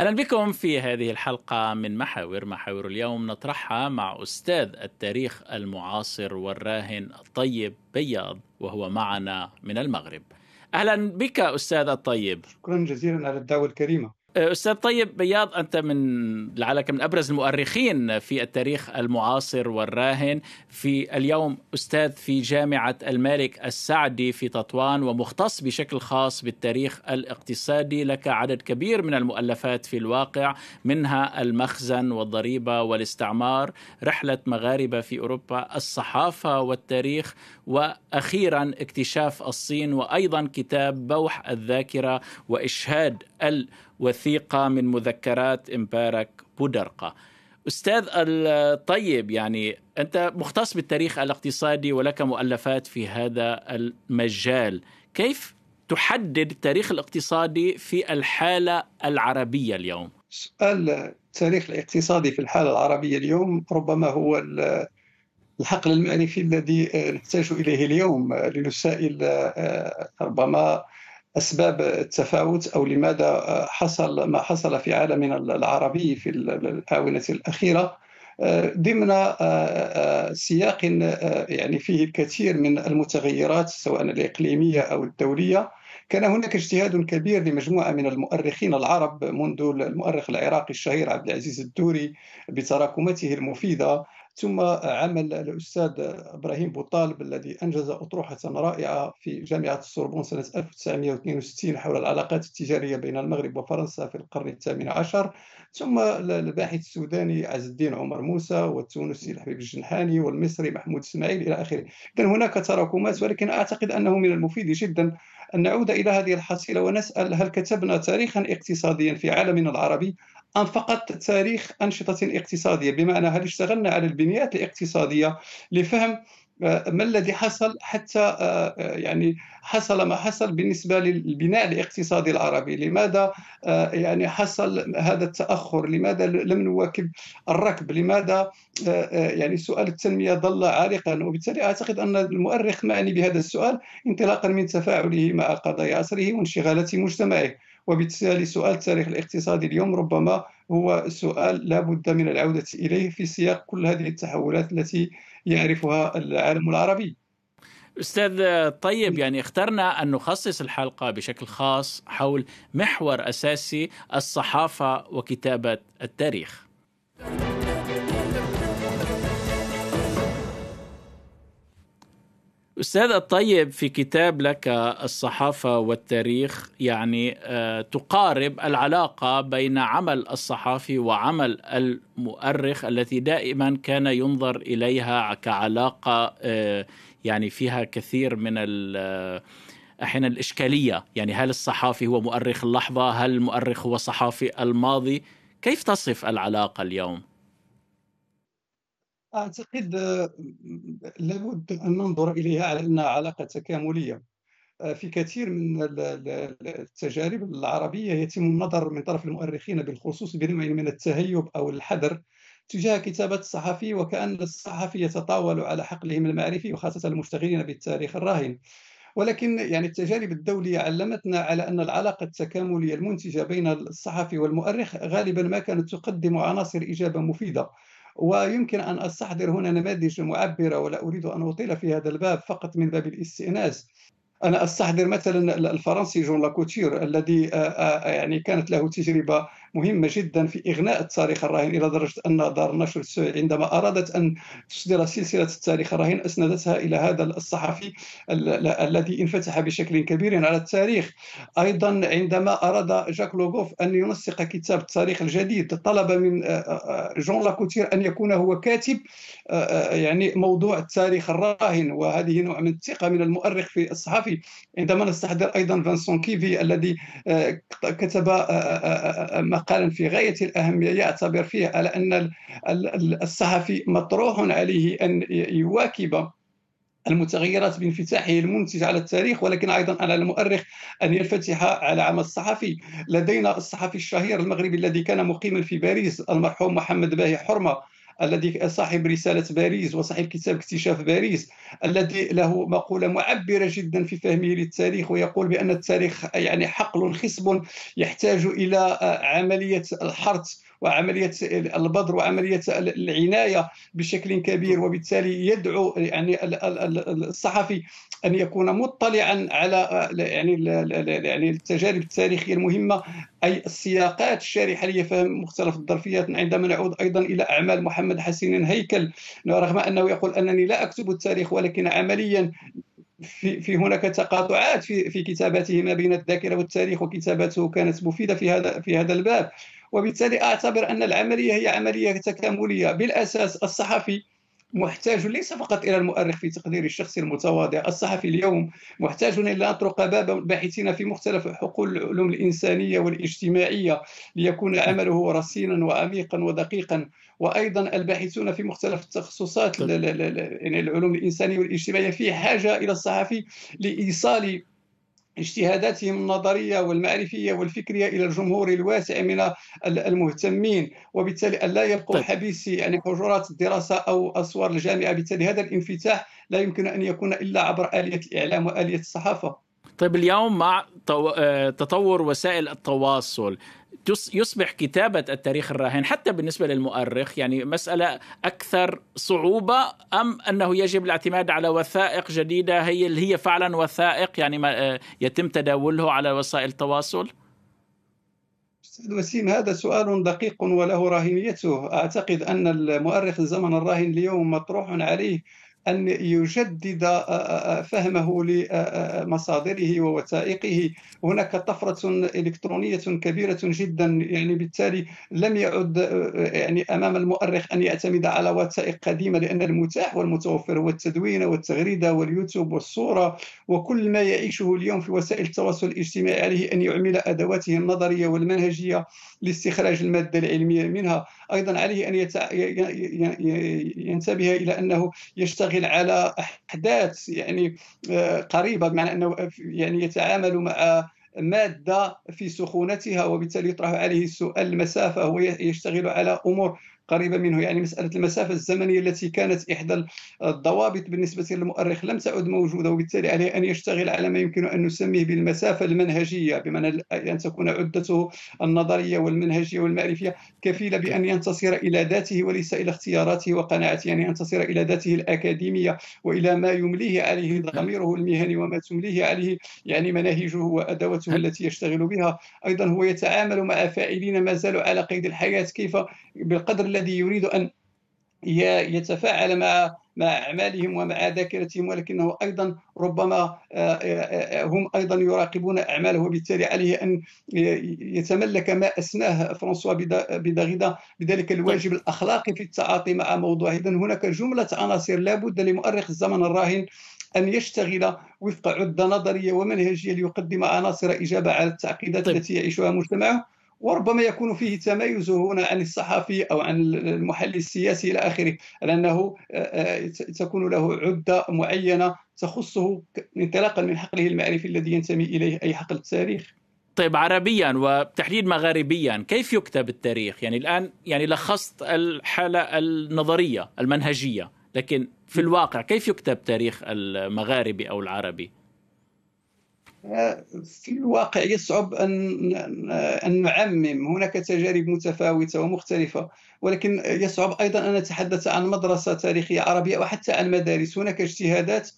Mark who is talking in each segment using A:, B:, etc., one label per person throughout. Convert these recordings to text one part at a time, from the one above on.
A: أهلا بكم في هذه الحلقة من محاور محاور اليوم نطرحها مع أستاذ التاريخ المعاصر والراهن طيب بياض وهو معنا من المغرب. أهلا بك أستاذ الطيب.
B: شكرا جزيلا على الدعوة الكريمة.
A: أستاذ طيب بياض أنت من لعلك من أبرز المؤرخين في التاريخ المعاصر والراهن. في اليوم أستاذ في جامعة الملك السعدي في تطوان ومختص بشكل خاص بالتاريخ الاقتصادي. لك عدد كبير من المؤلفات في الواقع منها المخزن والضريبة والاستعمار رحلة مغاربة في أوروبا الصحافة والتاريخ وأخيرا اكتشاف الصين وأيضا كتاب بوح الذاكرة وإشهاد ال وثيقة من مذكرات مبارك بودرقة أستاذ الطيب يعني أنت مختص بالتاريخ الاقتصادي ولك مؤلفات في هذا المجال كيف تحدد التاريخ الاقتصادي في الحالة العربية اليوم؟
B: سؤال التاريخ الاقتصادي في الحالة العربية اليوم ربما هو الحقل المعرفي الذي نحتاج إليه اليوم لنسائل ربما أسباب التفاوت أو لماذا حصل ما حصل في عالمنا العربي في الآونة الأخيرة. ضمن سياق يعني فيه الكثير من المتغيرات سواء الإقليمية أو الدولية. كان هناك اجتهاد كبير لمجموعة من المؤرخين العرب منذ المؤرخ العراقي الشهير عبد العزيز الدوري بتراكماته المفيدة. ثم عمل الأستاذ إبراهيم بوطالب الذي أنجز أطروحة رائعة في جامعة السوربون سنة 1962 حول العلاقات التجارية بين المغرب وفرنسا في القرن الثامن عشر. ثم الباحث السوداني عز الدين عمر موسى والتونسي الحبيب الجنحاني والمصري محمود إسماعيل إلى آخره. إذن هناك تراكمات ولكن أعتقد أنه من المفيد جدا أن نعود إلى هذه الحصيلة ونسأل هل كتبنا تاريخا اقتصاديا في عالمنا العربي؟ أم فقط تاريخ أنشطة اقتصادية بمعنى هل اشتغلنا على البنيات الاقتصادية لفهم آه، ما الذي حصل حتى آه، آه، يعني حصل ما حصل بالنسبة للبناء الاقتصادي العربي؟ لماذا يعني حصل هذا التأخر؟ لماذا لم نواكب الركب؟ لماذا يعني سؤال التنمية ظل عالقا وبالتالي أعتقد أن المؤرخ معني بهذا السؤال انطلاقا من تفاعله مع قضايا عصره وانشغالات مجتمعه. وبالتالي سؤال التاريخ الاقتصادي اليوم ربما هو سؤال لا بد من العودة إليه في سياق كل هذه التحولات التي يعرفها العالم العربي
A: أستاذ طيب يعني اخترنا أن نخصص الحلقة بشكل خاص حول محور أساسي الصحافة وكتابة التاريخ. أستاذ الطيب في كتاب لك الصحافة والتاريخ يعني آه، تقارب العلاقة بين عمل الصحافي وعمل المؤرخ التي دائما كان ينظر إليها كعلاقة آه، يعني فيها كثير من آه، أحيانا الإشكالية. يعني هل الصحافي هو مؤرخ اللحظة؟ هل المؤرخ هو صحافي الماضي؟ كيف تصف العلاقة اليوم؟
B: أعتقد لابد أن ننظر إليها على أنها علاقة تكاملية. في كثير من التجارب العربية يتم النظر من طرف المؤرخين بالخصوص بنوع من التهيب أو الحذر تجاه كتابة الصحفي وكأن الصحفي يتطاول على حقلهم المعرفي وخاصة المشتغلين بالتاريخ الراهن. ولكن يعني التجارب الدولية علمتنا على أن العلاقة التكاملية المنتجة بين الصحفي والمؤرخ غالبا ما كانت تقدم عناصر إجابة مفيدة. ويمكن أن أستحضر هنا نماذج معبرة ولا أريد أن أطيل في هذا الباب فقط من باب الاستئناس. أنا أستحضر مثلا الفرنسي جون لاكوتير الذي آه، آه، يعني كانت له تجربة مهمة جدا في إغناء التاريخ الراهن إلى درجة أن دار النشر سوي عندما أرادت أن تصدر سلسلة التاريخ الراهن أسندتها إلى هذا الصحفي الذي انفتح بشكل كبير على التاريخ. أيضا عندما أراد جاك لوغوف أن ينسق كتاب التاريخ الجديد طلب من آه، جون لاكوتير أن يكون هو كاتب يعني موضوع التاريخ الراهن. وهذه نوع من الثقة من المؤرخ في الصحفي. عندما نستحضر أيضا فانسون كيفي الذي آه، كتب آه، آه، مقالا في غاية الأهمية يعتبر فيه على أن الصحفي مطروح عليه أن يواكب المتغيرات بانفتاحه المنتج على التاريخ ولكن أيضا على المؤرخ أن ينفتح على عمل الصحفي. لدينا الصحفي الشهير المغربي الذي كان مقيما في باريس المرحوم محمد باهي حرمة. الذي صاحب رسالة باريس وصاحب كتاب اكتشاف باريس الذي له مقولة معبرة جدا في فهمه للتاريخ ويقول بأن التاريخ يعني حقل خصب يحتاج إلى عملية الحرث وعملية البذر وعملية العناية بشكل كبير وبالتالي يدعو يعني الصحفي أن يكون مطلعا على يعني يعني التجارب التاريخية المهمة أي السياقات الشارحة لفهم مختلف الظرفيات عندما نعود أيضا إلى أعمال محمد حسين هيكل رغم أنه يقول أنني لا أكتب التاريخ ولكن عمليا في في هناك تقاطعات في في كتاباته ما بين الذاكرة والتاريخ وكتاباته كانت مفيدة في هذا في هذا الباب. وبالتالي أعتبر أن العملية هي عملية تكاملية. بالأساس الصحفي محتاج ليس فقط إلى المؤرخ في تقدير الشخصي المتواضع، الصحفي اليوم محتاج إلى باب الباحثين في مختلف حقول العلوم الإنسانية والاجتماعية ليكون عمله رصينا وعميقا ودقيقا، وأيضا الباحثون في مختلف التخصصات يعني العلوم الإنسانية والاجتماعية في حاجة إلى الصحفي لإيصال اجتهاداتهم النظرية والمعرفية والفكرية إلى الجمهور الواسع من المهتمين وبالتالي ألا يبقوا طيب. حبيسي يعني حجرات الدراسة أو أسوار الجامعة بالتالي هذا الانفتاح لا يمكن أن يكون إلا عبر آلية الإعلام وآلية الصحافة
A: طيب اليوم مع آه، تطور وسائل التواصل. يصبح كتابة التاريخ الراهن حتى بالنسبة للمؤرخ يعني مسألة أكثر صعوبة أم أنه يجب الاعتماد على وثائق جديدة؟ هي اللي هي فعلا وثائق؟ يعني ما آه، يتم تداوله على وسائل التواصل؟
B: أستاذ وسيم هذا سؤال دقيق وله راهنيته أعتقد أن المؤرخ الزمن الراهن اليوم مطروح عليه أن يجدد فهمه لمصادره ووثائقه. هناك طفرة إلكترونية كبيرة جدا يعني بالتالي لم يعد يعني أمام المؤرخ أن يعتمد على وثائق قديمة لأن المتاح والمتوفر هو التدوين والتغريدة واليوتيوب والصورة وكل ما يعيشه اليوم في وسائل التواصل الاجتماعي عليه أن يعمل أدواته النظرية والمنهجية لاستخراج المادة العلمية منها. أيضا عليه أن ينتبه إلى أنه يشتغل على أحداث يعني آه، قريبة بمعنى أنه يعني يتعامل مع مادة في سخونتها وبالتالي يطرح عليه السؤال المسافة هو يشتغل على أمور قريبة منه يعني مسألة المسافة الزمنية التي كانت إحدى الضوابط بالنسبة للمؤرخ لم تعد موجودة وبالتالي عليه أن يشتغل على ما يمكن أن نسميه بالمسافة المنهجية بمعنى أن تكون عدته النظرية والمنهجية والمعرفية كفيلة بأن ينتصر إلى ذاته وليس إلى اختياراته وقناعاته يعني ينتصر إلى ذاته الأكاديمية وإلى ما يمليه عليه ضميره المهني وما تمليه عليه يعني مناهجه وأدواته التي يشتغل بها. أيضا هو يتعامل مع فاعلين ما زالوا على قيد الحياة كيف؟ بالقدر الذي يريد أن يتفاعل مع مع أعمالهم ومع ذاكرتهم ولكنه أيضا ربما آه، آه، آه، هم أيضا يراقبون أعماله وبالتالي عليه أن يتملك ما أسماه فرانسوا بيداغيدا بذلك الواجب الأخلاقي في التعاطي مع موضوع. إذا هناك جملة عناصر لا بد لمؤرخ الزمن الراهن أن يشتغل وفق عدة نظرية ومنهجية ليقدم عناصر إجابة على التعقيدات طيب. التي يعيشها مجتمعه. وربما يكون فيه تميز هنا عن الصحفي أو عن المحلل السياسي إلى آخره لأنه آه، آه، تكون له عدة معينة تخصه انطلاقا من حقله المعرفي الذي ينتمي إليه أي حقل التاريخ.
A: طيب عربيا وتحديد مغاربيا كيف يكتب التاريخ؟ يعني الآن يعني لخصت الحالة النظرية المنهجية، لكن في الواقع كيف يكتب تاريخ المغاربي أو العربي؟
B: في الواقع يصعب أن أن نعمم. هناك تجارب متفاوتة ومختلفة ولكن يصعب أيضا أن نتحدث عن مدرسة تاريخية عربية وحتى عن مدارس. هناك اجتهادات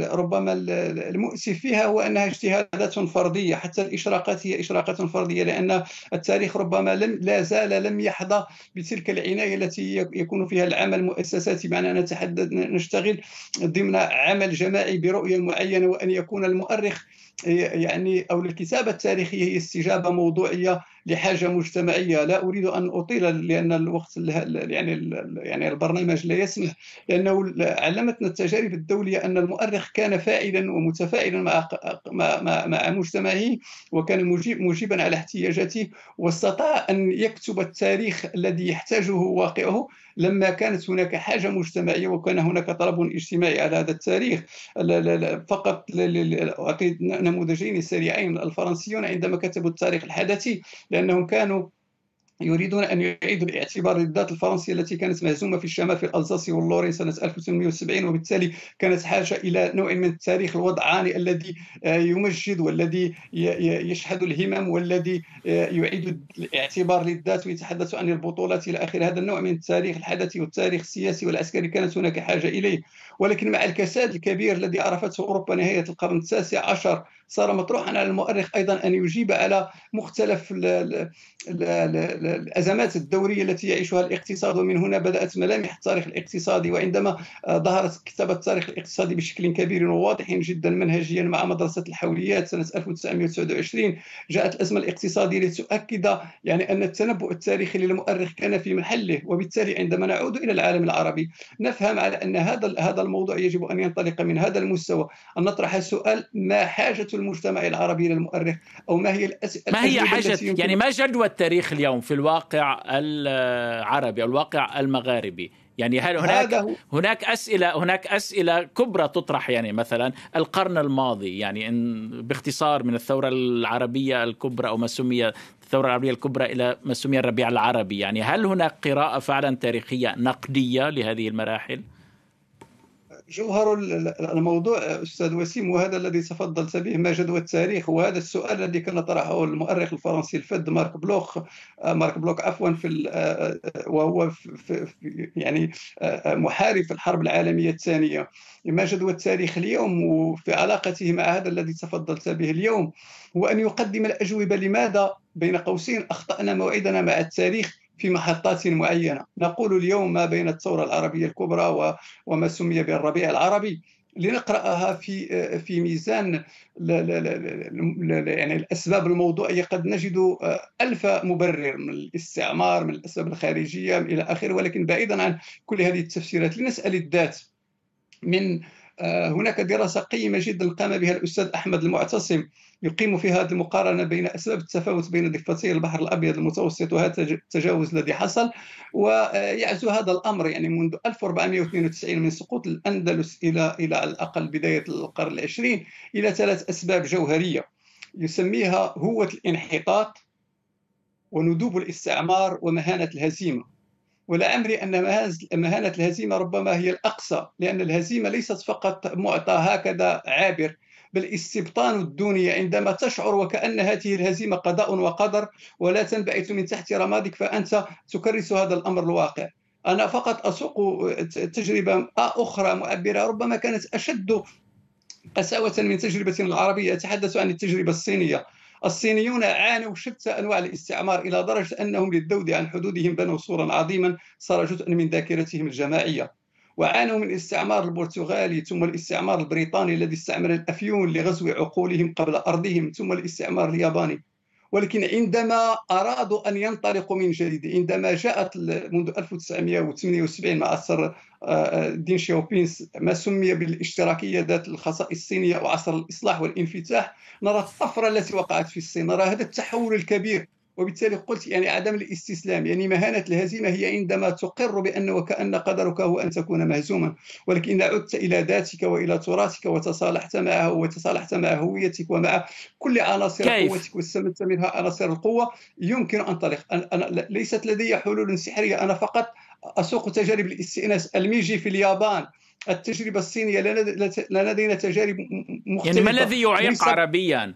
B: ربما المؤسف فيها هو أنها اجتهادات فردية حتى الإشراقات هي إشراقات فردية لأن التاريخ ربما لم لا زال لم يحظى بتلك العناية التي يكون فيها العمل المؤسساتي بمعنى نتحدث نشتغل ضمن عمل جماعي برؤية معينة وأن يكون المؤرخ يعني أو الكتابة التاريخية هي استجابة موضوعية لحاجة مجتمعية. لا أريد أن أطيل لأن الوقت يعني يعني البرنامج لا يسمح لأنه علمتنا التجارب الدولية أن المؤرخ كان فاعلا ومتفاعلا مع مع, مع مجتمعه وكان مجيب مجيبا على احتياجاته واستطاع أن يكتب التاريخ الذي يحتاجه واقعه. لما كانت هناك حاجة مجتمعية وكان هناك طلب اجتماعي على هذا التاريخ فقط أعطي نموذجين سريعين. الفرنسيون عندما كتبوا التاريخ الحدثي لأنهم كانوا يريدون أن يعيدوا الاعتبار للذات الفرنسية التي كانت مهزومة في الشمال في الألزاس واللورين سنة 1870 وبالتالي كانت حاجة إلى نوع من التاريخ الوضعاني الذي آه، يمجد والذي يشهد الهمم والذي آه، يعيد الاعتبار للذات ويتحدث عن البطولات إلى آخر هذا النوع من التاريخ الحدثي والتاريخ السياسي والعسكري كانت هناك حاجة إليه. ولكن مع الكساد الكبير الذي عرفته أوروبا نهاية القرن التاسع عشر صار مطروحا على المؤرخ أيضا أن يجيب على مختلف الأزمات الدورية التي يعيشها الاقتصاد ومن هنا بدأت ملامح التاريخ الاقتصادي وعندما ظهرت كتابة التاريخ الاقتصادي بشكل كبير وواضح جدا منهجيا مع مدرسة الحوليات سنة 1929 جاءت الأزمة الاقتصادية لتؤكد يعني أن التنبؤ التاريخي للمؤرخ كان في محله وبالتالي عندما نعود إلى العالم العربي نفهم على أن هذا هذا الموضوع يجب أن ينطلق من هذا المستوى أن نطرح السؤال ما حاجة المجتمع العربي للمؤرخ أو ما هي الأسئلة
A: ما هي حاجة؟ يعني ما جدوى التاريخ اليوم في الواقع العربي الواقع المغاربي. يعني هل هناك هناك أسئلة هناك أسئلة كبرى تطرح يعني مثلا القرن الماضي يعني إن باختصار من الثورة العربية الكبرى أو ما سمي الثورة العربية الكبرى إلى ما سمي الربيع العربي. يعني هل هناك قراءة فعلا تاريخية نقدية لهذه المراحل؟
B: جوهر الموضوع أستاذ وسيم وهذا الذي تفضلت به ما جدوى التاريخ وهذا السؤال الذي كان طرحه المؤرخ الفرنسي الفد مارك بلوخ. مارك بلوك عفوا في وهو في يعني محارب في الحرب العالمية الثانية. ما جدوى التاريخ اليوم وفي علاقته مع هذا الذي تفضلت به اليوم هو أن يقدم الأجوبة لماذا بين قوسين أخطأنا موعدنا مع التاريخ في محطات معينة. نقول اليوم ما بين الثورة العربية الكبرى وما سمي بالربيع العربي. لنقرأها في في ميزان يعني الأسباب الموضوعية. قد نجد ألف مبرر من الاستعمار من الأسباب الخارجية إلى آخره. ولكن بعيدا عن كل هذه التفسيرات لنسأل الذات من هناك دراسة قيمة جدا قام بها الأستاذ أحمد المعتصم يقيم في هذه المقارنة بين أسباب التفاوت بين ضفتي البحر الأبيض المتوسط وهذا التجاوز الذي حصل. ويعزو هذا الأمر يعني منذ 1492 من سقوط الأندلس إلى إلى على الأقل بداية القرن العشرين إلى ثلاث أسباب جوهرية. يسميها هوة الانحطاط وندوب الاستعمار ومهانة الهزيمة. ولعمري أن مهانة الهزيمة ربما هي الأقصى لأن الهزيمة ليست فقط معطى هكذا عابر بل استبطان الدنيا عندما تشعر وكأن هذه الهزيمة قضاء وقدر ولا تنبعث من تحت رمادك فأنت تكرس هذا الأمر الواقع. أنا فقط أسوق تجربة أخرى معبرة ربما كانت أشد قساوة من تجربة العربية. أتحدث عن التجربة الصينية. الصينيون عانوا شتى أنواع الاستعمار إلى درجة أنهم للذود عن حدودهم بنوا سورا عظيما صار جزءا من ذاكرتهم الجماعية. وعانوا من الاستعمار البرتغالي ثم الاستعمار البريطاني الذي استعمل الأفيون لغزو عقولهم قبل أرضهم ثم الاستعمار الياباني. ولكن عندما أرادوا أن ينطلقوا من جديد عندما جاءت منذ 1978 مع دين شيوبين ما سمي بالاشتراكية ذات الخصائص الصينية وعصر الإصلاح والانفتاح. نرى الطفره التي وقعت في الصين نرى هذا التحول الكبير. وبالتالي قلت يعني عدم الاستسلام يعني مهانة الهزيمة هي عندما تقر بأن وكأن قدرك هو أن تكون مهزوما. ولكن عدت إلى ذاتك وإلى تراثك وتصالحت معه وتصالحت مع هويتك ومع كل عناصر كيف؟ قوتك واستمدت منها عناصر القوة. يمكن أن تنطلق أنا ليست لدي حلول سحرية. أنا فقط أسوق تجارب الاستئناس الميجي في اليابان التجربة الصينية لا لدينا تجارب مختلفة
A: يعني ما الذي يعيق عربيا؟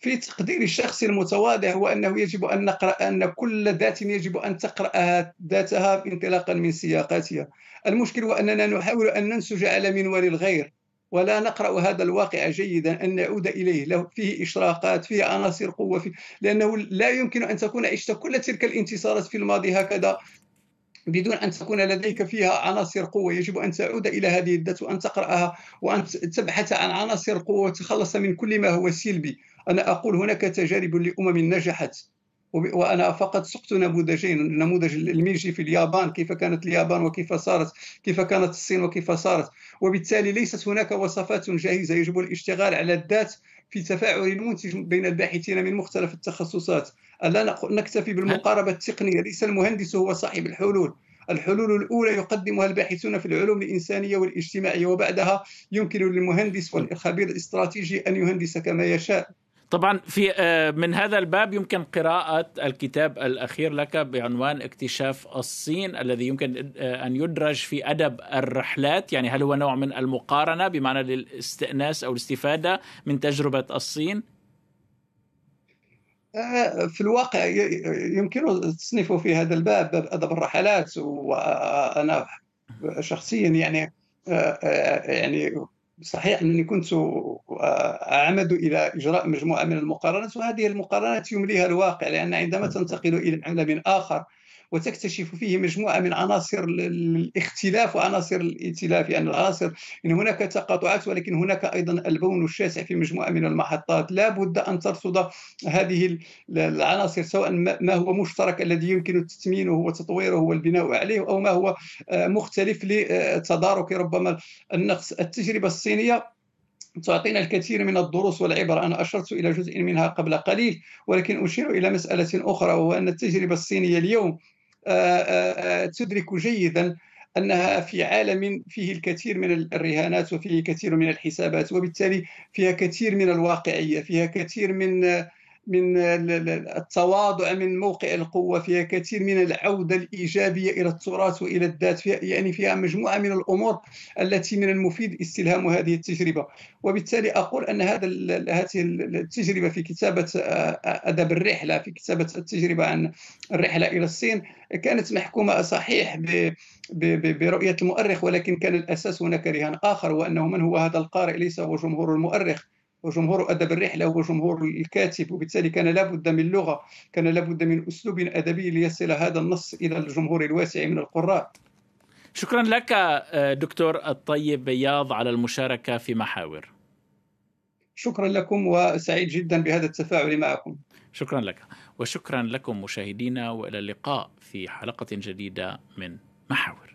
B: في تقديري الشخصي المتواضع هو أنه يجب أن نقرأ أن كل ذات يجب أن تقرأ ذاتها انطلاقا من سياقاتها. المشكل هو أننا نحاول أن ننسج على منوال الغير ولا نقرأ هذا الواقع جيدا أن نعود إليه. له فيه إشراقات فيه عناصر قوة فيه لأنه لا يمكن أن تكون عشت كل تلك الانتصارات في الماضي هكذا بدون أن تكون لديك فيها عناصر قوة. يجب أن تعود إلى هذه الذات وأن تقرأها وأن تبحث عن عناصر قوة وتخلص من كل ما هو سلبي. أنا أقول هناك تجارب لأمم نجحت. وأنا فقط سقت نموذجين النموذج الميجي في اليابان كيف كانت اليابان وكيف صارت كيف كانت الصين وكيف صارت. وبالتالي ليست هناك وصفات جاهزة يجب الاشتغال على الذات في تفاعل منتج بين الباحثين من مختلف التخصصات. ألا نكتفي بالمقاربة التقنية. ليس المهندس هو صاحب الحلول. الحلول الأولى يقدمها الباحثون في العلوم الإنسانية والإجتماعية وبعدها يمكن للمهندس والخبير الاستراتيجي أن يهندس كما يشاء.
A: طبعا في من هذا الباب يمكن قراءة الكتاب الأخير لك بعنوان اكتشاف الصين الذي يمكن أن يدرج في أدب الرحلات يعني هل هو نوع من المقارنة بمعنى الاستئناس أو الاستفادة من تجربة الصين؟
B: في الواقع يمكن تصنيفه في هذا الباب باب أدب الرحلات وأنا شخصيا يعني يعني صحيح أنني كنت أعمد إلى إجراء مجموعة من المقارنات وهذه المقارنات يمليها الواقع لأن عندما تنتقل إلى عالم آخر وتكتشف فيه مجموعة من عناصر الاختلاف وعناصر الائتلاف. يعني العناصر إن هناك تقاطعات ولكن هناك أيضا البون الشاسع في مجموعة من المحطات. لا بد أن ترصد هذه العناصر سواء ما هو مشترك الذي يمكن تثمينه وتطويره والبناء عليه أو ما هو مختلف لتدارك ربما النقص. التجربة الصينية تعطينا الكثير من الدروس والعبر. أنا أشرت إلى جزء منها قبل قليل ولكن أشير إلى مسألة أخرى وهو أن التجربة الصينية اليوم تدرك جيدا أنها في عالم فيه الكثير من الرهانات وفيه الكثير من الحسابات وبالتالي فيها كثير من الواقعية فيها كثير من من التواضع من موقع القوة فيها كثير من العودة الإيجابية إلى التراث وإلى الذات فيها يعني فيها مجموعة من الأمور التي من المفيد استلهام هذه التجربة. وبالتالي أقول أن هذا هذه التجربة في كتابة أدب الرحلة في كتابة التجربة عن الرحلة إلى الصين كانت محكومة صحيح برؤية المؤرخ ولكن كان الأساس هناك رهان آخر وأنه من هو هذا القارئ؟ ليس هو جمهور المؤرخ. وجمهور أدب الرحلة هو جمهور الكاتب وبالتالي كان لابد من لغة كان لابد من أسلوب أدبي ليصل هذا النص إلى الجمهور الواسع من القراء.
A: شكرا لك دكتور الطيب بياض على المشاركة في محاور.
B: شكرا لكم وسعيد جدا بهذا التفاعل معكم.
A: شكرا لك. وشكرا لكم مشاهدينا وإلى اللقاء في حلقة جديدة من محاور.